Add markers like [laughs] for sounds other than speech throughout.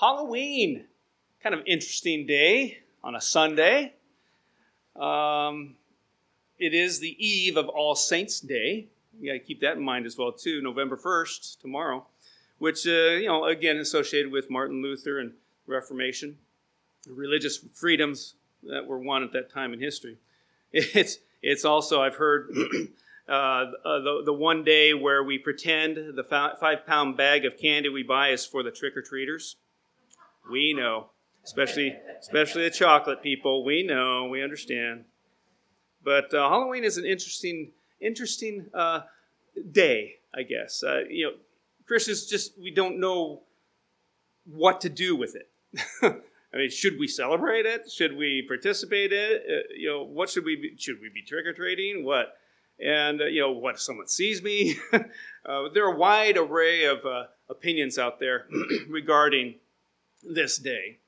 Halloween, kind of interesting day on a Sunday. Um, it is the eve of All Saints' Day. You got to keep that in mind as well too. November first, tomorrow, which uh, you know again associated with Martin Luther and Reformation, religious freedoms that were won at that time in history. [laughs] It's it's also I've heard. [clears throat] Uh, the, the one day where we pretend the five pound bag of candy we buy is for the trick or treaters. We know, especially especially the chocolate people. We know, we understand. But uh, Halloween is an interesting interesting uh, day, I guess. Uh, you know, Christians just we don't know what to do with it. [laughs] I mean, should we celebrate it? Should we participate in it? Uh, you know, what should we be? Should we be trick or treating? What? And uh, you know, what if someone sees me? [laughs] uh, there are a wide array of uh, opinions out there [clears throat] regarding this day.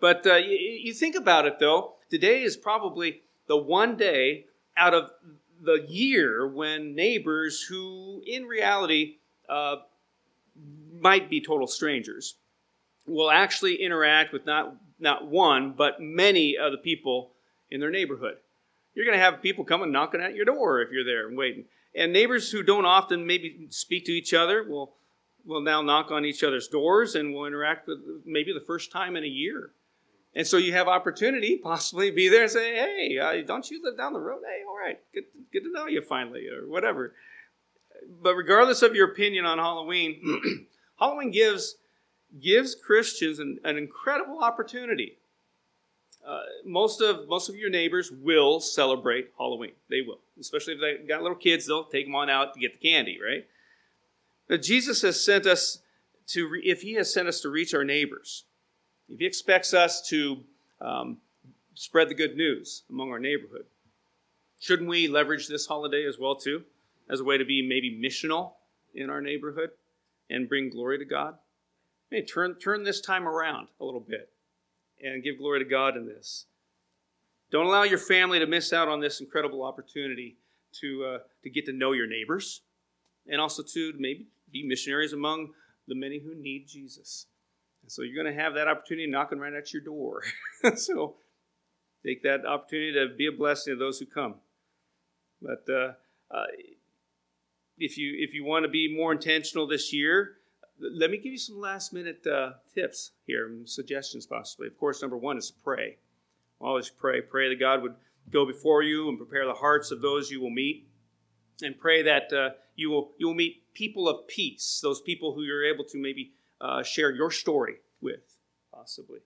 But uh, you, you think about it, though, today is probably the one day out of the year when neighbors who, in reality, uh, might be total strangers, will actually interact with not, not one, but many of the people in their neighborhood. You're going to have people coming knocking at your door if you're there and waiting. And neighbors who don't often maybe speak to each other will will now knock on each other's doors and will interact with maybe the first time in a year. And so you have opportunity, possibly be there and say, hey, uh, don't you live down the road? Hey, all right, good, good to know you finally, or whatever. But regardless of your opinion on Halloween, [clears throat] Halloween gives, gives Christians an, an incredible opportunity. Uh, most of most of your neighbors will celebrate Halloween. They will, especially if they got little kids. They'll take them on out to get the candy, right? But Jesus has sent us to, if He has sent us to reach our neighbors, if He expects us to um, spread the good news among our neighborhood, shouldn't we leverage this holiday as well too, as a way to be maybe missional in our neighborhood and bring glory to God? Maybe turn turn this time around a little bit and give glory to God in this. Don't allow your family to miss out on this incredible opportunity to uh, to get to know your neighbors, and also to maybe be missionaries among the many who need Jesus. And so you're going to have that opportunity knocking right at your door. [laughs] so take that opportunity to be a blessing to those who come. But uh, uh, if you if you want to be more intentional this year, let me give you some last minute uh, tips here, suggestions possibly. Of course, number one is pray. Always pray. Pray that God would go before you and prepare the hearts of those you will meet, and pray that uh, you will you will meet people of peace, those people who you're able to maybe uh, share your story with, possibly.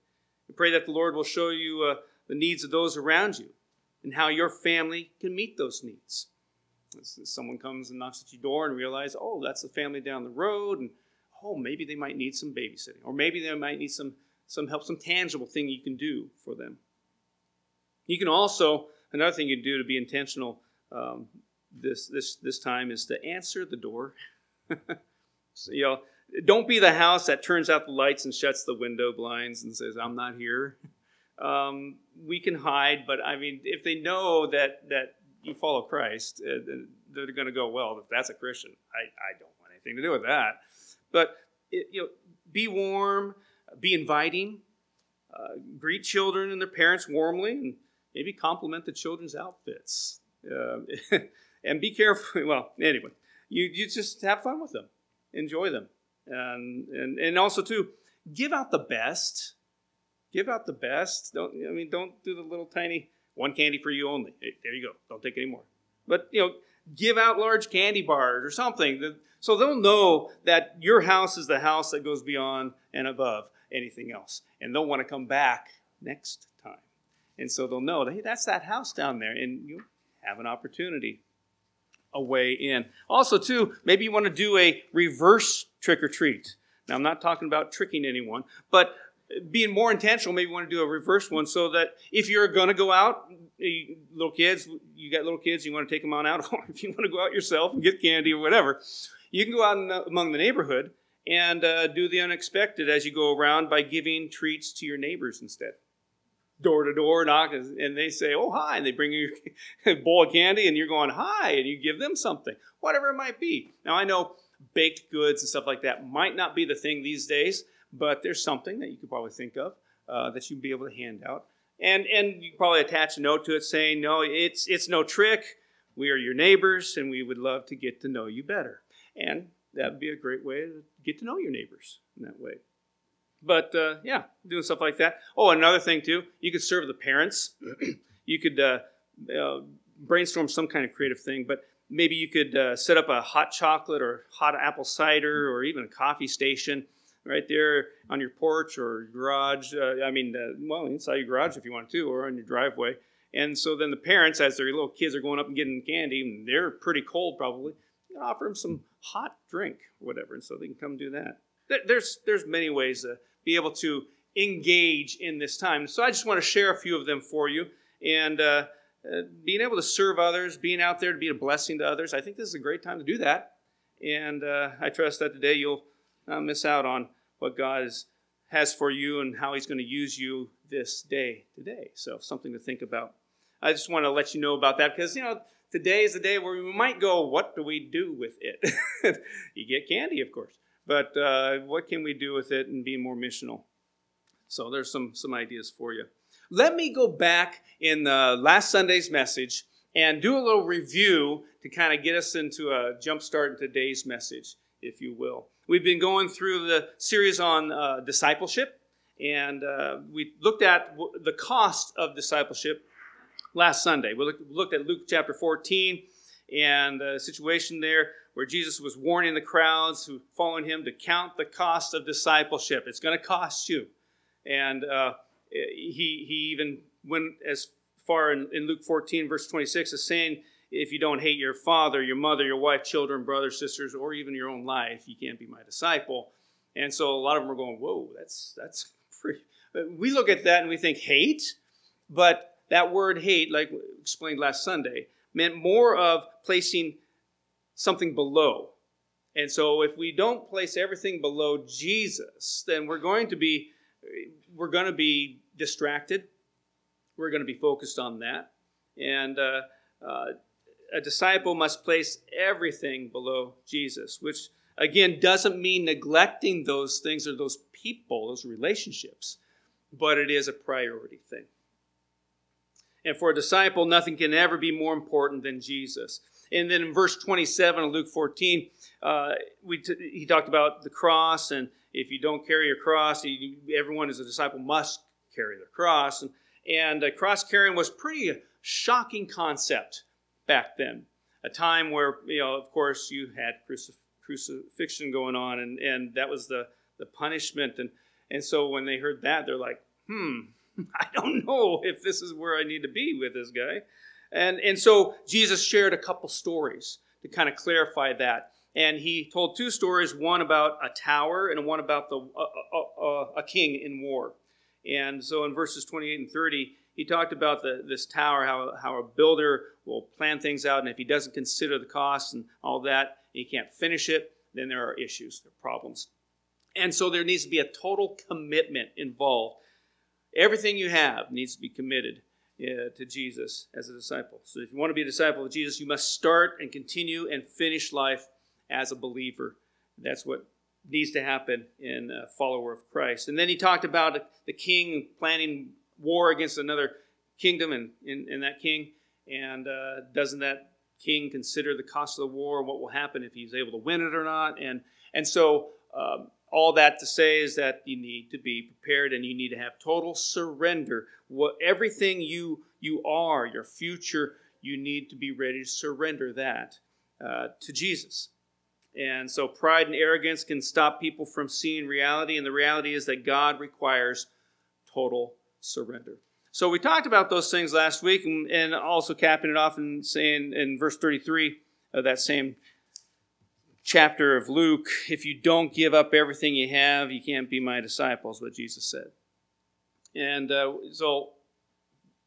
We pray that the Lord will show you uh, the needs of those around you and how your family can meet those needs. As, someone comes and knocks at your door and realize, oh, that's the family down the road, and oh, maybe they might need some babysitting, or maybe they might need some some help, some tangible thing you can do for them. You can also another thing you can do to be intentional um, this this this time is to answer the door. [laughs] so, you know, don't be the house that turns out the lights and shuts the window blinds and says, "I'm not here." Um, we can hide, but I mean, if they know that that you follow Christ, uh, they're going to go, "Well, if that's a Christian, I, I don't want anything to do with that." But it, you know, be warm, be inviting, uh, greet children and their parents warmly, and maybe compliment the children's outfits. Uh, [laughs] and be careful. [laughs] Well, anyway, you, you just have fun with them, enjoy them, and and and also too, give out the best. Give out the best. Don't I mean? Don't do the little tiny one candy for you only. Hey, there you go. Don't take any more. But you know, give out large candy bars or something, so they'll know that your house is the house that goes beyond and above anything else, and they'll want to come back next time. And so they'll know, hey, that's that house down there, and you have an opportunity a way in. Also, too, maybe you want to do a reverse trick or treat. Now, I'm not talking about tricking anyone, but being more intentional, maybe you want to do a reverse one so that if you're going to go out, little kids, you got little kids, you want to take them on out, [laughs] or if you want to go out yourself and get candy or whatever, you can go out in, among the neighborhood and uh, do the unexpected as you go around by giving treats to your neighbors instead door to door, knock, and they say, "Oh, hi," and they bring you [laughs] a bowl of candy, and you're going, "Hi," and you give them something, whatever it might be. Now, I know baked goods and stuff like that might not be the thing these days, but there's something that you could probably think of uh, that you'd be able to hand out. And, and you probably attach a note to it saying, no, it's, it's no trick. We are your neighbors, and we would love to get to know you better. And that'd be a great way to get to know your neighbors in that way. But uh, yeah, doing stuff like that. Oh, another thing too, you could serve the parents. [clears throat] you could uh, uh, brainstorm some kind of creative thing, but maybe you could uh, set up a hot chocolate or hot apple cider or even a coffee station right there on your porch or garage. Uh, I mean, uh, well, inside your garage if you want to, or on your driveway. And so then the parents, as their little kids are going up and getting candy, they're pretty cold probably. You offer them some hot drink or whatever, and so they can come do that. There's there's many ways to be able to engage in this time. So I just want to share a few of them for you, and uh, uh, being able to serve others, being out there to be a blessing to others. I think this is a great time to do that, and uh, I trust that today you'll not miss out on what God is, has for you and how He's going to use you this day today. So, something to think about. I just want to let you know about that because, you know, today is the day where we might go, what do we do with it? [laughs] you get candy, of course, but uh, what can we do with it and be more missional? So, there's some, some ideas for you. Let me go back in the last Sunday's message and do a little review to kind of get us into a jumpstart in today's message, if you will. We've been going through the series on uh, discipleship, and uh, we looked at the cost of discipleship last Sunday. We looked, looked at Luke chapter 14 and the situation there where Jesus was warning the crowds who followed him to count the cost of discipleship. It's going to cost you. And uh, he, he even went as far in, in Luke 14, verse 26, as saying, if you don't hate your father, your mother, your wife, children, brothers, sisters, or even your own life, you can't be my disciple. And so a lot of them are going, whoa, that's that's pretty. We look at that and we think hate, but that word hate, like explained last Sunday, meant more of placing something below. And so if we don't place everything below Jesus, then we're going to be we're going to be distracted. We're going to be focused on that. And uh, uh, a disciple must place everything below Jesus, which again doesn't mean neglecting those things or those people, those relationships, but it is a priority thing. And for a disciple, nothing can ever be more important than Jesus. And then in verse 27 of Luke 14, uh, we t- he talked about the cross, and if you don't carry your cross, you, everyone as a disciple must carry their cross. And, and uh, cross carrying was pretty shocking concept back then. A time where, you know, of course, you had crucif- crucifixion going on, and, and that was the, the punishment. And, and so when they heard that, they're like, hmm, [laughs] I don't know if this is where I need to be with this guy. And, and so Jesus shared a couple stories to kind of clarify that. And he told two stories one about a tower and one about the, uh, a king in war. And so in verses 28 and 30, he talked about the, this tower, how, how a builder will plan things out, and if he doesn't consider the costs and all that, he can't finish it, then there are issues, there are problems. And so there needs to be a total commitment involved. Everything you have needs to be committed uh, to Jesus as a disciple. So if you want to be a disciple of Jesus, you must start and continue and finish life as a believer. That's what needs to happen in a follower of Christ. And then he talked about the king planning war against another kingdom and, and, and that king. And uh, doesn't that king consider the cost of the war, and what will happen if he's able to win it or not? And, and so, um, all that to say is that you need to be prepared and you need to have total surrender. What, everything you, you are, your future, you need to be ready to surrender that uh, to Jesus. And so, pride and arrogance can stop people from seeing reality, and the reality is that God requires total surrender. So we talked about those things last week and, and also capping it off and saying in verse 33 of that same chapter of Luke, if you don't give up everything you have, you can't be my disciples, what Jesus said. And uh, so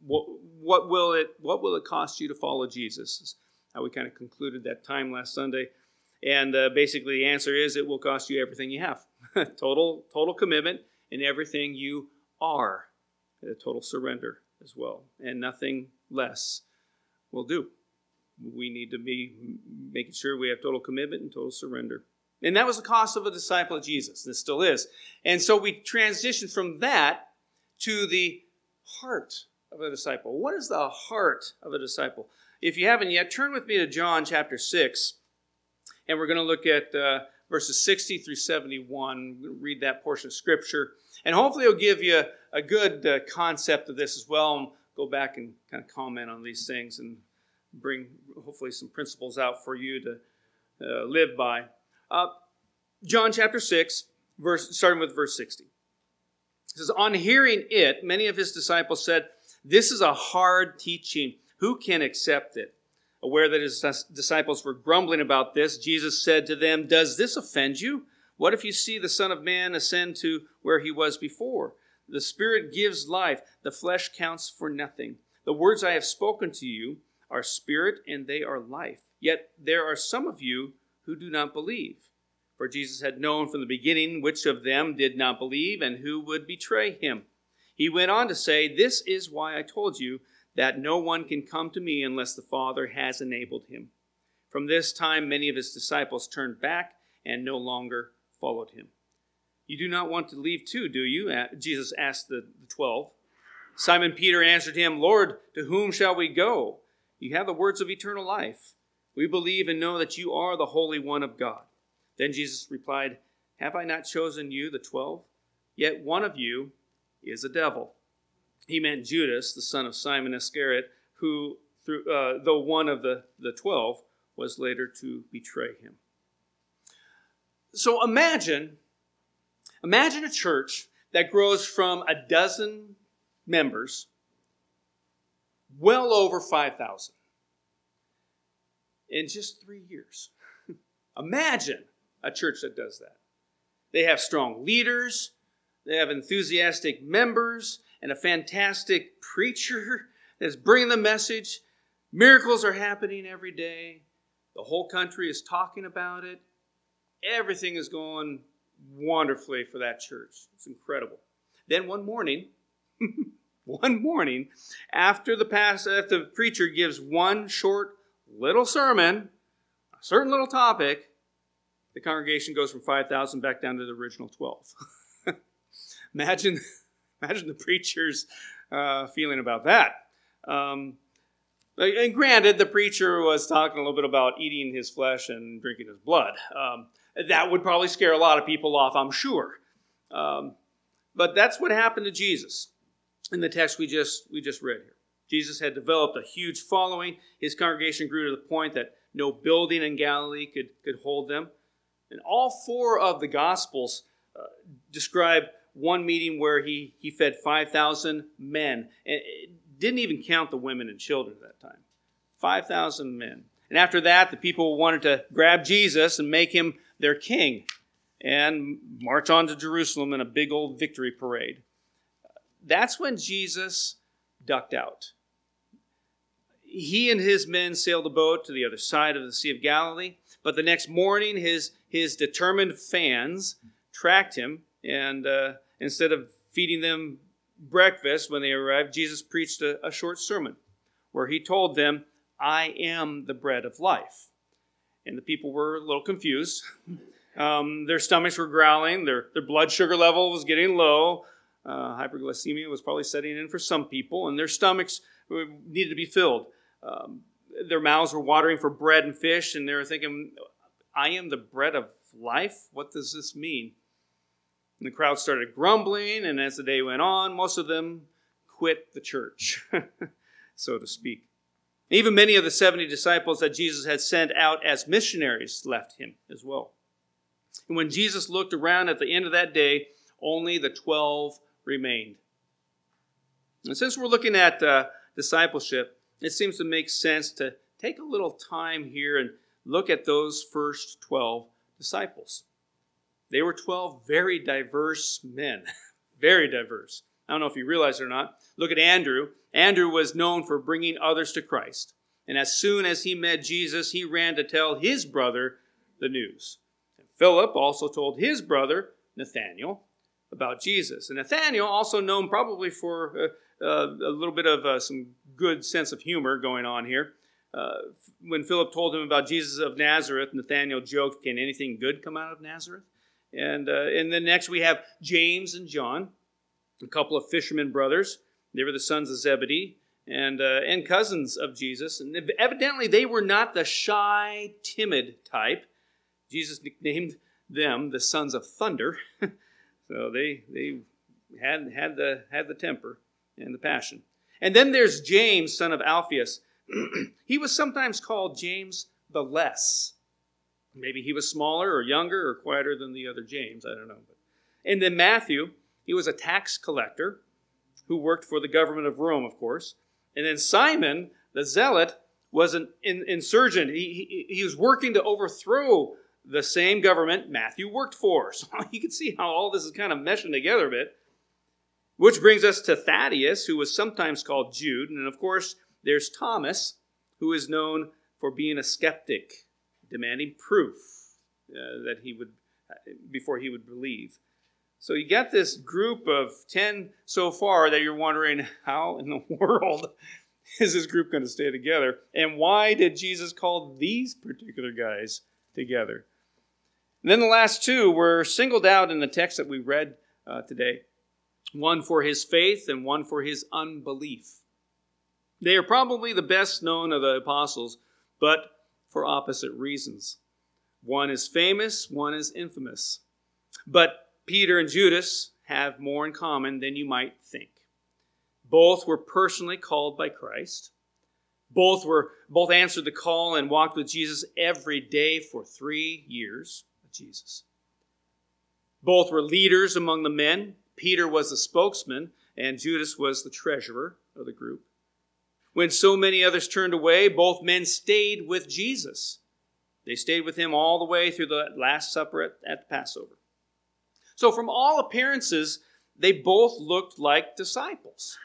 what, what, will it what will it cost you to follow Jesus? Is how we kind of concluded that time last Sunday. And uh, basically the answer is it will cost you everything you have. [laughs] total total commitment in everything you are a total surrender as well, and nothing less will do. We need to be making sure we have total commitment and total surrender. And that was the cost of a disciple of Jesus. This still is. And so we transition from that to the heart of a disciple. What is the heart of a disciple? If you haven't yet, turn with me to John chapter 6, and we're going to look at uh, verses 60 through 71. read that portion of Scripture, and hopefully it'll give you a good uh, concept of this as well. And go back and kind of comment on these things and bring hopefully some principles out for you to uh, live by. Uh, John chapter 6, verse, starting with verse 60. It says, On hearing it, many of his disciples said, This is a hard teaching. Who can accept it? Aware that his disciples were grumbling about this, Jesus said to them, Does this offend you? What if you see the Son of Man ascend to where he was before? The Spirit gives life, the flesh counts for nothing. The words I have spoken to you are spirit and they are life. Yet there are some of you who do not believe. For Jesus had known from the beginning which of them did not believe and who would betray him. He went on to say, This is why I told you that no one can come to me unless the Father has enabled him. From this time, many of his disciples turned back and no longer followed him. You do not want to leave too, do you? Jesus asked the, the twelve. Simon Peter answered him, Lord, to whom shall we go? You have the words of eternal life. We believe and know that you are the Holy One of God. Then Jesus replied, Have I not chosen you, the twelve? Yet one of you is a devil. He meant Judas, the son of Simon Iscariot, who, through, uh, though one of the, the twelve, was later to betray him. So imagine, imagine a church that grows from a dozen members well over 5,000 in just three years. [laughs] Imagine a church that does that. They have strong leaders, they have enthusiastic members, and a fantastic preacher [laughs] that's bringing the message. Miracles are happening every day. The whole country is talking about it. Everything is going wonderfully for that church. It's incredible. Then one morning, [laughs] [laughs] one morning, after the past, after the preacher gives one short little sermon, a certain little topic, the congregation goes from 5,000 back down to the original 12. [laughs] imagine, [laughs] imagine the preacher's uh, feeling about that. Um, and granted, the preacher was talking a little bit about eating his flesh and drinking his blood. Um, that would probably scare a lot of people off, I'm sure. Um, but that's what happened to Jesus in the text we just we just read here. Jesus had developed a huge following. His congregation grew to the point that no building in Galilee could, could hold them. And all four of the Gospels uh, describe one meeting where he, he fed 5,000 men. And didn't even count the women and children at that time. 5,000 men. And after that, the people wanted to grab Jesus and make him their king and march on to Jerusalem in a big old victory parade. That's when Jesus ducked out. He and his men sailed a boat to the other side of the Sea of Galilee, but the next morning his, his determined fans tracked him, and uh, instead of feeding them breakfast when they arrived, Jesus preached a, a short sermon where he told them, I am the bread of life. And the people were a little confused. [laughs] Um, their stomachs were growling, their, their blood sugar level was getting low. Uh, hyperglycemia was probably setting in for some people, and their stomachs needed to be filled. Um, their mouths were watering for bread and fish, and they were thinking, I am the bread of life? What does this mean? And the crowd started grumbling, and as the day went on, most of them quit the church, [laughs] so to speak. Even many of the 70 disciples that Jesus had sent out as missionaries left him as well. And when Jesus looked around at the end of that day, only the 12 remained. And since we're looking at uh, discipleship, it seems to make sense to take a little time here and look at those first 12 disciples. They were 12 very diverse men, [laughs] very diverse. I don't know if you realize it or not. Look at Andrew. Andrew was known for bringing others to Christ. And as soon as he met Jesus, he ran to tell his brother the news. And Philip also told his brother, Nathanael, about Jesus. And Nathanael, also known probably for uh, uh, a little bit of uh, some good sense of humor going on here, uh, when Philip told him about Jesus of Nazareth, Nathanael joked, Can anything good come out of Nazareth? And, and then next we have James and John, a couple of fishermen brothers. They were the sons of Zebedee and, and cousins of Jesus. And evidently, they were not the shy, timid type. Jesus nicknamed them the sons of thunder. [laughs] so they, they had, had, the, had the temper and the passion. And then there's James, son of Alphaeus. [clears throat] he was sometimes called James the Less. Maybe he was smaller or younger or quieter than the other James. I don't know. And then Matthew, he was a tax collector who worked for the government of Rome, of course. And then Simon, the zealot, was an insurgent. He, he, he was working to overthrow the same government Matthew worked for. [laughs] So you can see how all this is kind of meshing together a bit. Which brings us to Thaddeus, who was sometimes called Jude. And of course, there's Thomas, who is known for being a skeptic, demanding proof uh, that he would, before he would believe. So you got this group of 10 so far that you're wondering how in the [laughs] world is this group going to stay together? And why did Jesus call these particular guys together? And then the last two were singled out in the text that we read uh, today one for his faith and one for his unbelief. They are probably the best known of the apostles, but for opposite reasons. One is famous, one is infamous. But Peter and Judas have more in common than you might think. Both were personally called by Christ. Both were both answered the call and walked with Jesus every day for 3 years Jesus. Both were leaders among the men. Peter was the spokesman and Judas was the treasurer of the group. When so many others turned away, both men stayed with Jesus. They stayed with him all the way through the Last Supper at, at Passover. So, from all appearances, they both looked like disciples.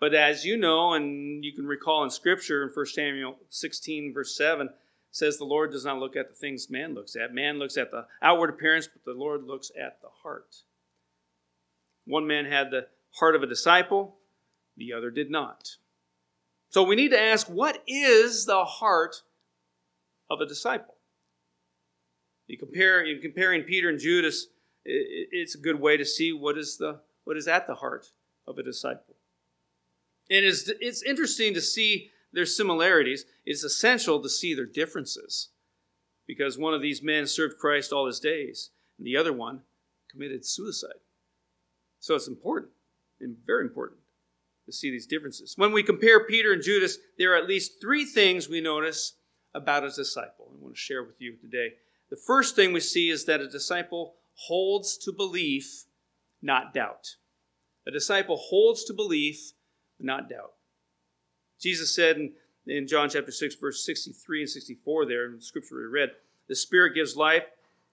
But as you know, and you can recall in Scripture in 1 Samuel 16, verse 7, says the Lord does not look at the things man looks at. Man looks at the outward appearance, but the Lord looks at the heart. One man had the heart of a disciple, the other did not. So we need to ask what is the heart of a disciple? You compare in comparing Peter and Judas, it's a good way to see what is the what is at the heart of a disciple. And it's, it's interesting to see their similarities. It's essential to see their differences. Because one of these men served Christ all his days, and the other one committed suicide. So it's important and very important to see these differences. When we compare Peter and Judas, there are at least three things we notice about a disciple. I want to share with you today. The first thing we see is that a disciple holds to belief, not doubt. A disciple holds to belief, not doubt. Jesus said in, in John chapter 6, verse 63 and 64 there in the scripture we read, the spirit gives life,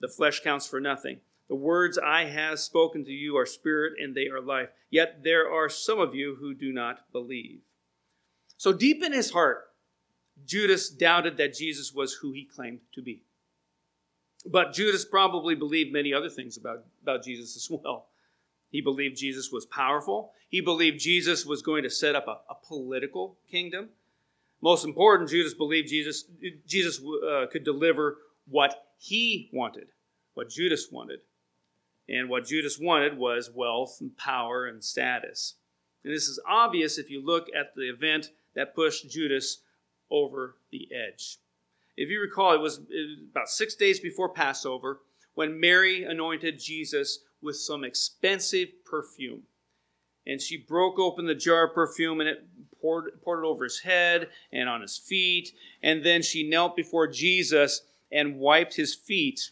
the flesh counts for nothing. The words I have spoken to you are spirit and they are life. Yet there are some of you who do not believe. So deep in his heart, Judas doubted that Jesus was who he claimed to be. But Judas probably believed many other things about, about Jesus as well. He believed Jesus was powerful. He believed Jesus was going to set up a, a political kingdom. Most important, Judas believed Jesus, Jesus uh, could deliver what he wanted, what Judas wanted. And what Judas wanted was wealth and power and status. And this is obvious if you look at the event that pushed Judas over the edge. If you recall, it was, it was about six days before Passover when Mary anointed Jesus with some expensive perfume. And she broke open the jar of perfume and it poured, poured it over his head and on his feet. And then she knelt before Jesus and wiped his feet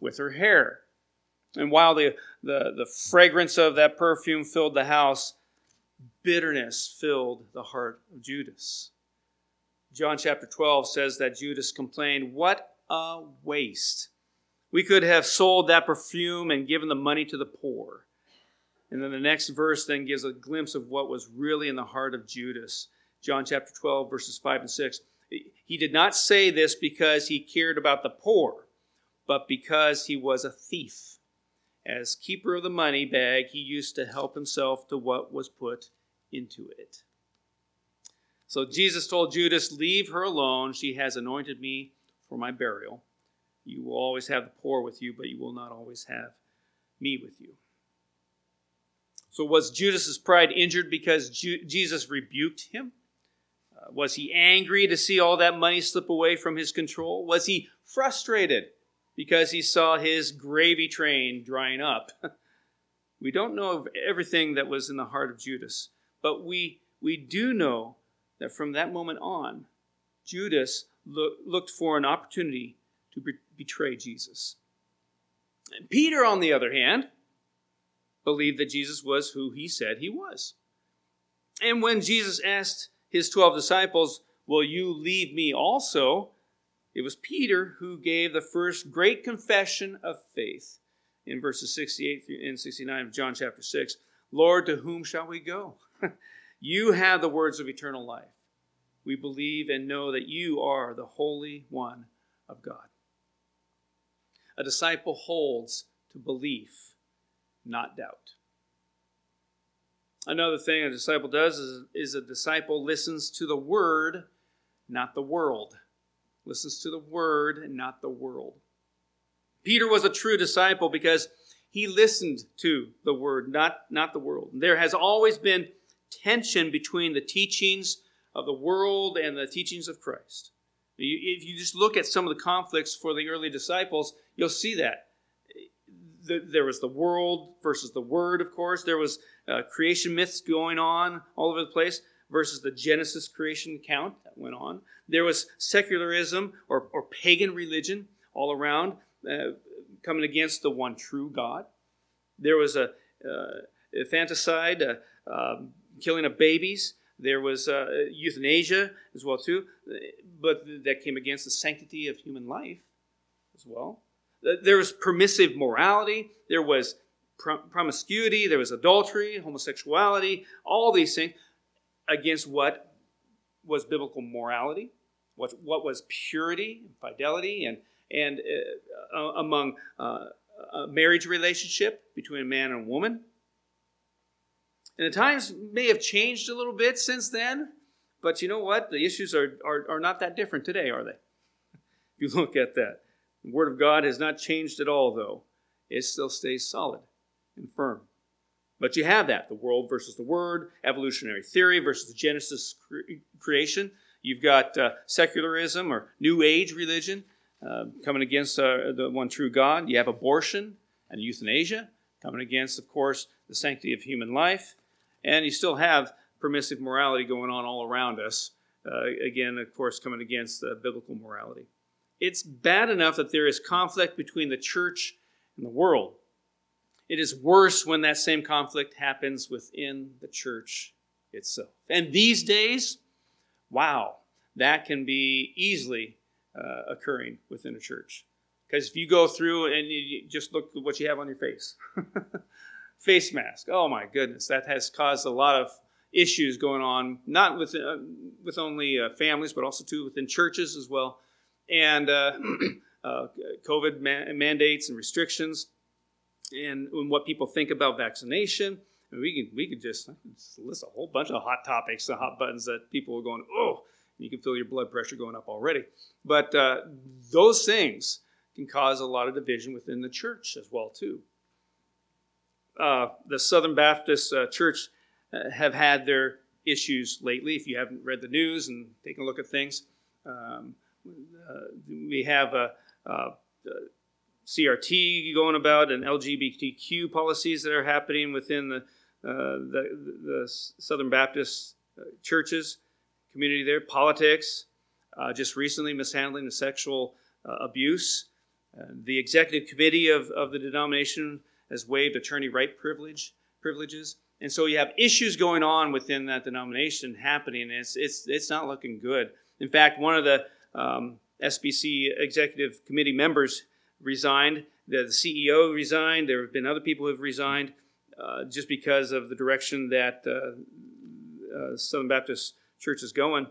with her hair. And while the, the, the fragrance of that perfume filled the house, bitterness filled the heart of Judas. John chapter 12 says that Judas complained, What a waste! We could have sold that perfume and given the money to the poor. And then the next verse then gives a glimpse of what was really in the heart of Judas. John chapter 12, verses 5 and 6. He did not say this because he cared about the poor, but because he was a thief as keeper of the money bag, he used to help himself to what was put into it. So Jesus told Judas, Leave her alone. She has anointed me for my burial. You will always have the poor with you, but you will not always have me with you. So, was Judas's pride injured because Ju- Jesus rebuked him? Uh, was he angry to see all that money slip away from his control? Was he frustrated because he saw his gravy train drying up? [laughs] we don't know of everything that was in the heart of Judas, but we, we do know that from that moment on, Judas lo- looked for an opportunity to be- betray Jesus. And Peter, on the other hand, believed that Jesus was who he said he was. And when Jesus asked his 12 disciples, Will you leave me also? It was Peter who gave the first great confession of faith in verses 68 and 69 of John chapter 6. Lord, to whom shall we go? [laughs] you have the words of eternal life. We believe and know that you are the Holy One of God. A disciple holds to belief, not doubt. Another thing a disciple does is, is a disciple listens to the word, not the world. Listens to the word not the world. Peter was a true disciple because he listened to the word, not, not the world. There has always been tension between the teachings of the world and the teachings of Christ. If you just look at some of the conflicts for the early disciples, you'll see that. There was the world versus the word, of course. There was uh, creation myths going on all over the place versus the Genesis creation account that went on. There was secularism or, or pagan religion all around uh, coming against the one true God. There was a, uh, infanticide, uh, um, killing of babies. There was uh, euthanasia as well too, but that came against the sanctity of human life as well. There was permissive morality. There was promiscuity. There was adultery, homosexuality. All these things against what was biblical morality, what what was purity fidelity, and and uh among uh, a marriage relationship between a man and a woman and the times may have changed a little bit since then, but you know what? The issues are, are, are not that different today, are they? [laughs] If you look at that. The Word of God has not changed at all, though. It still stays solid and firm. But you have that the world versus the Word, evolutionary theory versus the Genesis cre- creation. You've got uh, secularism or New Age religion uh, coming against uh, the one true God. You have abortion and euthanasia coming against, of course, the sanctity of human life. And you still have permissive morality going on all around us. Uh, again, of course, coming against uh, biblical morality. It's bad enough that there is conflict between the church and the world. It is worse when that same conflict happens within the church itself. And these days, wow, that can be easily uh, occurring within a church. Because if you go through and you just look at what you have on your face, [laughs] face mask. Oh my goodness, that has caused a lot of issues going on, not with uh, with only uh, families, but also too within churches as well, and uh, [clears throat] uh COVID man- mandates and restrictions, and, and what people think about vaccination. And we can we could just list a whole bunch of hot topics, the hot buttons that people are going, oh, you can feel your blood pressure going up already. But uh, those things can cause a lot of division within the church as well too uh, the Southern Baptist uh, Church uh, have had their issues lately. If you haven't read the news and taken a look at things, um, uh, we have a, a, CRT going about and LGBTQ policies that are happening within the, uh, the, the, Southern Baptist uh, churches, community there, politics, just recently mishandling the sexual abuse. the executive committee of, of the denomination has waived attorney right privilege privileges. And so you have issues going on within that denomination happening, and it's, it's, it's not looking good. In fact, one of the um, SBC executive committee members resigned, the, CEO resigned, there have been other people who have resigned uh, just because of the direction that uh, uh, Southern Baptist Church is going.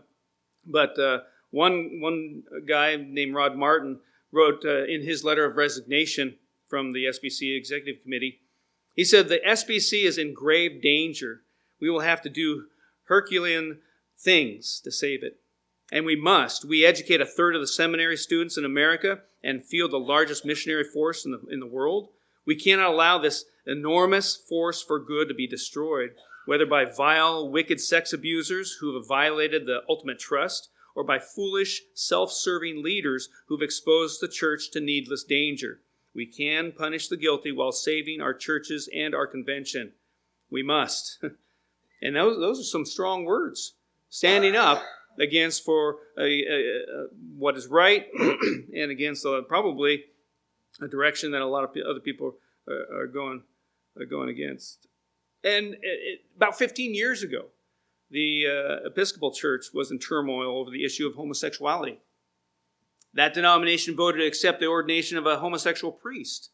But uh, one, one guy named Rod Martin wrote uh, in his letter of resignation from the SBC Executive Committee. He said the SBC is in grave danger. We will have to do Herculean things to save it. And we must. We educate a third of the seminary students in America and field the largest missionary force in the, in the world. We cannot allow this enormous force for good to be destroyed, whether by vile, wicked sex abusers who have violated the ultimate trust, or by foolish, self serving leaders who've exposed the church to needless danger. We can punish the guilty while saving our churches and our convention. We must. [laughs] and those, those are some strong words. Standing up against for a, a, a, what is right [clears throat] and against uh, probably a direction that a lot of other people are, are going are going against. And it, about 15 years ago, the uh, Episcopal Church was in turmoil over the issue of homosexuality. That denomination voted to accept the ordination of a homosexual priest.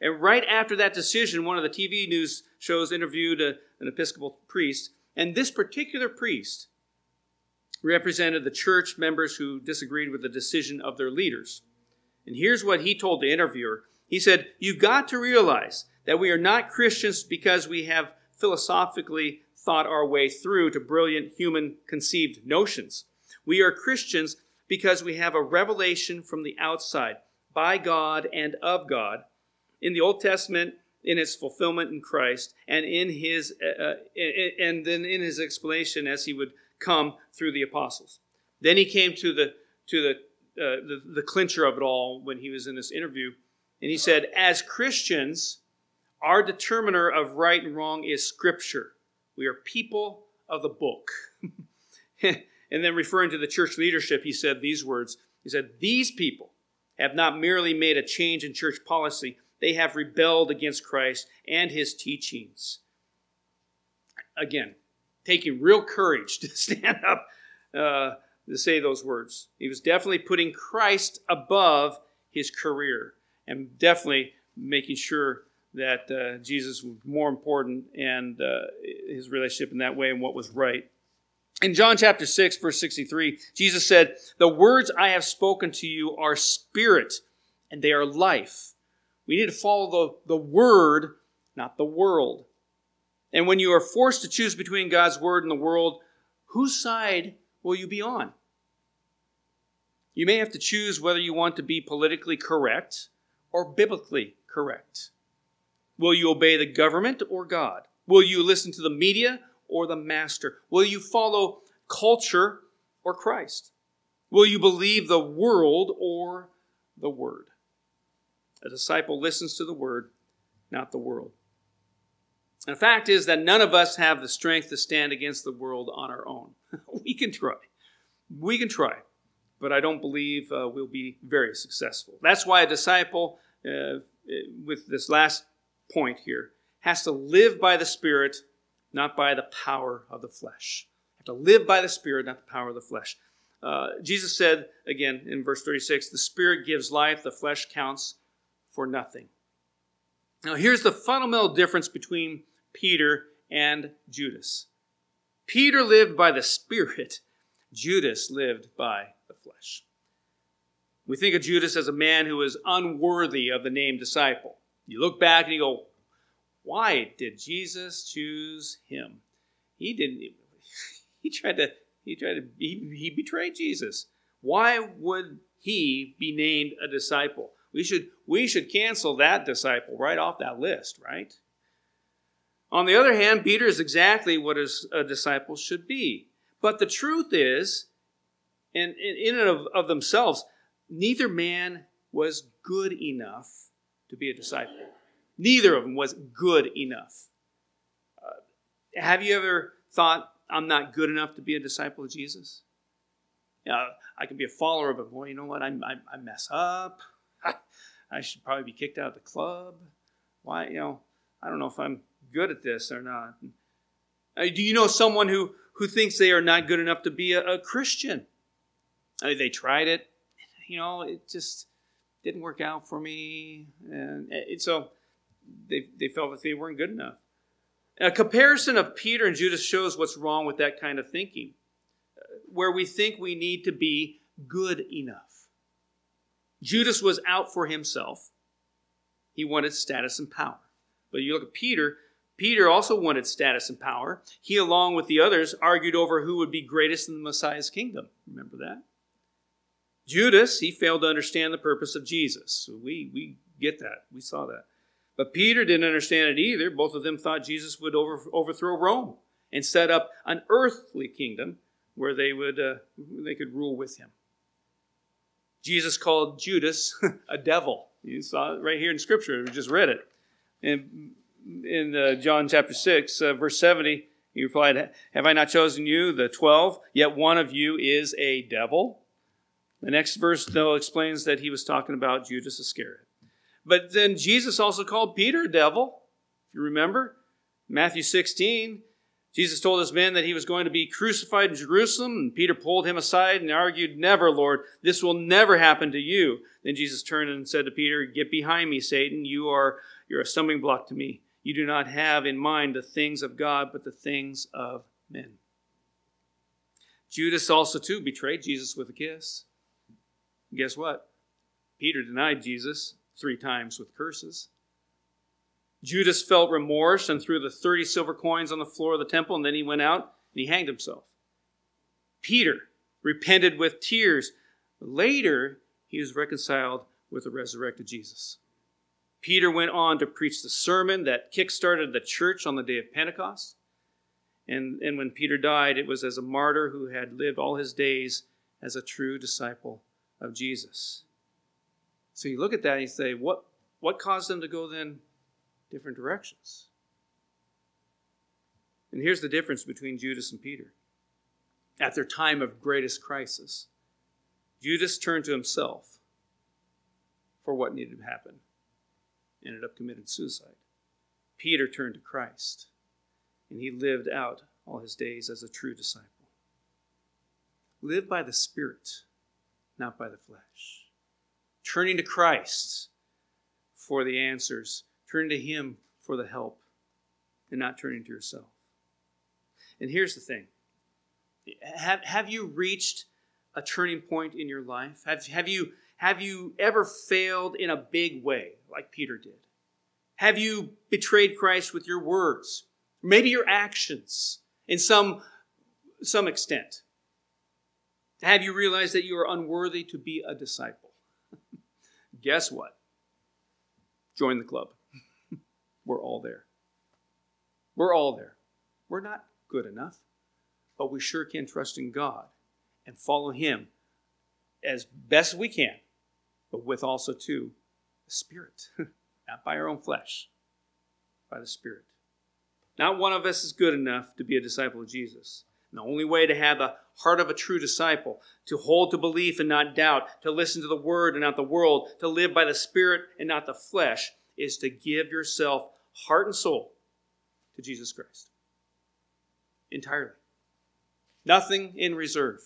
And right after that decision, one of the TV news shows interviewed a, an Episcopal priest, and this particular priest represented the church members who disagreed with the decision of their leaders. And here's what he told the interviewer He said, You've got to realize that we are not Christians because we have philosophically thought our way through to brilliant human conceived notions. We are Christians because we have a revelation from the outside by God and of God in the Old Testament in its fulfillment in Christ and in his uh, uh and then in his explanation as he would come through the apostles. Then he came to the to the uh, the, the clincher of it all when he was in this interview and he said as Christians our determiner of right and wrong is scripture. We are people of the book. [laughs] And then referring to the church leadership, he said these words He said, These people have not merely made a change in church policy, they have rebelled against Christ and his teachings. Again, taking real courage to [laughs] stand up uh, to say those words. He was definitely putting Christ above his career and definitely making sure that uh, Jesus was more important and uh, his relationship in that way and what was right. In John chapter 6, verse 63, Jesus said, The words I have spoken to you are spirit and they are life. We need to follow the, the word, not the world. And when you are forced to choose between God's word and the world, whose side will you be on? You may have to choose whether you want to be politically correct or biblically correct. Will you obey the government or God? Will you listen to the media or the master? Will you follow culture or Christ? Will you believe the world or the word? A disciple listens to the word, not the world. And the fact is that none of us have the strength to stand against the world on our own. [laughs] we can try. We can try. But I don't believe uh, we'll be very successful. That's why a disciple, uh, with this last point here, has to live by the Spirit not by the power of the flesh. You have to live by the Spirit, not the power of the flesh. Uh, Jesus said, again in verse 36, the Spirit gives life, the flesh counts for nothing. Now, here's the fundamental difference between Peter and Judas Peter lived by the Spirit, Judas lived by the flesh. We think of Judas as a man who was unworthy of the name disciple. You look back and you go, why did Jesus choose him? He didn't. [laughs] He tried to. He tried to. He, he betrayed Jesus. Why would he be named a disciple? We should we should cancel that disciple right off that list, right? On the other hand, Peter is exactly what a disciple should be. But the truth is, and in and of, of themselves, neither man was good enough to be a disciple. Neither of them was good enough. Uh, have you ever thought, I'm not good enough to be a disciple of Jesus? Yeah, I can be a follower him. Well, you know what? I, I, I mess up. [laughs] I should probably be kicked out of the club. Why, you know, I don't know if I'm good at this or not. Uh, do you know someone who, who thinks they are not good enough to be a, a Christian? I mean, they tried it. You know, it just didn't work out for me. And it, so they, they felt that they weren't good enough. A comparison of Peter and Judas shows what's wrong with that kind of thinking, uh, where we think we need to be good enough. Judas was out for himself, he wanted status and power. But you look at Peter, Peter also wanted status and power. He, along with the others, argued over who would be greatest in the Messiah's kingdom. Remember that? Judas, he failed to understand the purpose of Jesus. We, we get that. We saw that. But Peter didn't understand it either. Both of them thought Jesus would over, overthrow Rome and set up an earthly kingdom where they would uh, they could rule with him. Jesus called Judas [laughs] a devil. You saw it right here in Scripture. We just read it. In, in uh, John chapter 6, uh, verse 70, he replied, Have I not chosen you, the twelve? Yet one of you is a devil. The next verse, though, explains that he was talking about Judas Iscariot. But then Jesus also called Peter a devil, if you remember. Matthew 16, Jesus told his men that he was going to be crucified in Jerusalem, and Peter pulled him aside and argued, Never, Lord, this will never happen to you. Then Jesus turned and said to Peter, Get behind me, Satan. You are you're a stumbling block to me. You do not have in mind the things of God, but the things of men. Judas also too betrayed Jesus with a kiss. guess what? Peter denied Jesus three times with curses. Judas felt remorse and threw the 30 silver coins on the floor of the temple, and then he went out and he hanged himself. Peter repented with tears. Later, he was reconciled with the resurrected Jesus. Peter went on to preach the sermon that kick-started the church on the day of Pentecost. And, and when Peter died, it was as a martyr who had lived all his days as a true disciple of Jesus. So you look at that and you say, what, what caused them to go then different directions? And here's the difference between Judas and Peter. At their time of greatest crisis, Judas turned to himself for what needed to happen, ended up committing suicide. Peter turned to Christ, and he lived out all his days as a true disciple. Live by the Spirit, not by the flesh turning to Christ for the answers, turning to Him for the help, and not turning to yourself. And here's the thing have, have you reached a turning point in your life? Have, have, you, have you ever failed in a big way, like Peter did? Have you betrayed Christ with your words? Maybe your actions in some, some extent. Have you realized that you are unworthy to be a disciple? Guess what? Join the club. [laughs] We're all there. We're all there. We're not good enough, but we sure can trust in God and follow Him as best we can, but with also, too, the Spirit, [laughs] not by our own flesh, by the Spirit. Not one of us is good enough to be a disciple of Jesus. And the only way to have the heart of a true disciple, to hold to belief and not doubt, to listen to the word and not the world, to live by the Spirit and not the flesh, is to give yourself heart and soul to Jesus Christ. Entirely. Nothing in reserve.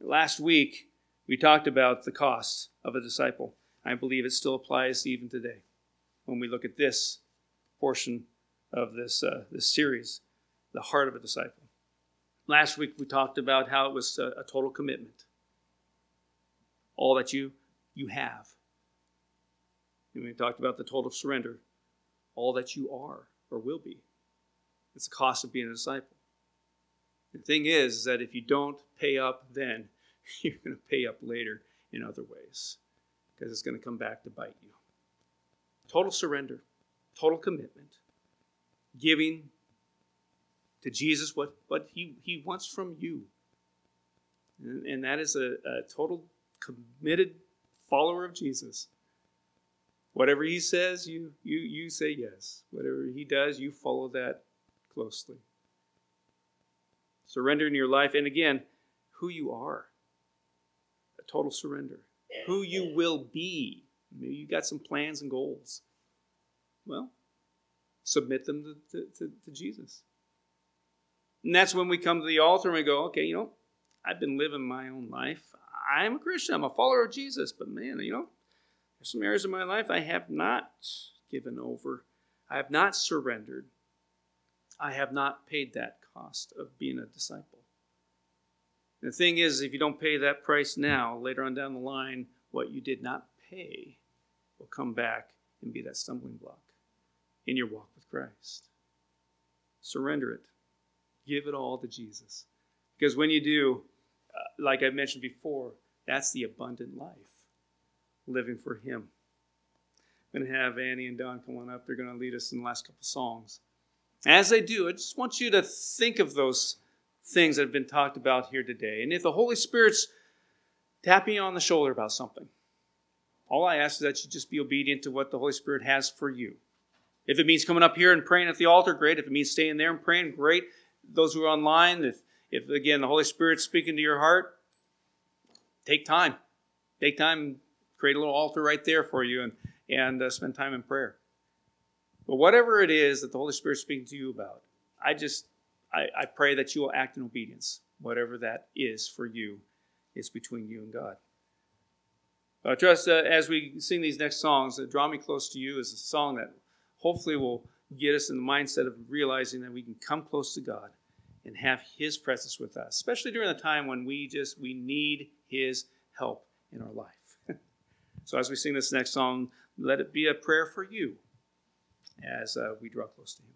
Last week, we talked about the cost of a disciple. I believe it still applies even today when we look at this portion of this, uh, this series the heart of a disciple. Last week we talked about how it was a, a total commitment. All that you you have. And we talked about the total surrender. All that you are or will be. It's the cost of being a disciple. The thing is, is that if you don't pay up then, [laughs] you're going to pay up later in other ways because it's going to come back to bite you. Total surrender, total commitment, giving to Jesus what, what he, he wants from you. And, and that is a, a total committed follower of Jesus. Whatever he says, you, you, you say yes. Whatever he does, you follow that closely. Surrender in your life, and again, who you are. A total surrender. Who you will be. Maybe you got some plans and goals. Well, submit them to, to, to, to Jesus. And that's when we come to the altar and we go, okay, you know, I've been living my own life. I'm a Christian. I'm a follower of Jesus. But man, you know, there's some areas of my life I have not given over. I have not surrendered. I have not paid that cost of being a disciple. The thing is, if you don't pay that price now, later on down the line, what you did not pay will come back and be that stumbling block. in your walk with Christ. Surrender it. Give it all to Jesus. Because when you do, uh, like I mentioned before, that's the abundant life, living for Him. I'm going to have Annie and Don come on up. They're going to lead us in the last couple songs. As they do, I just want you to think of those things that have been talked about here today. And if the Holy Spirit's tapping you on the shoulder about something, all I ask is that you just be obedient to what the Holy Spirit has for you. If it means coming up here and praying at the altar, great. If it means staying there and praying, great. Those who are online, if, if again the Holy Spirit's speaking to your heart, take time. Take time, create a little altar right there for you and, and uh, spend time in prayer. But whatever it is that the Holy Spirit's speaking to you about, I just I, I pray that you will act in obedience. Whatever that is for you, it's between you and God. I trust uh, as we sing these next songs, Draw Me Close to You is a song that hopefully will get us in the mindset of realizing that we can come close to God and have His presence with us, especially during the time when we just we need His help in our life. [laughs] so as we sing this next song, let it be a prayer for you as uh, we draw close to Him.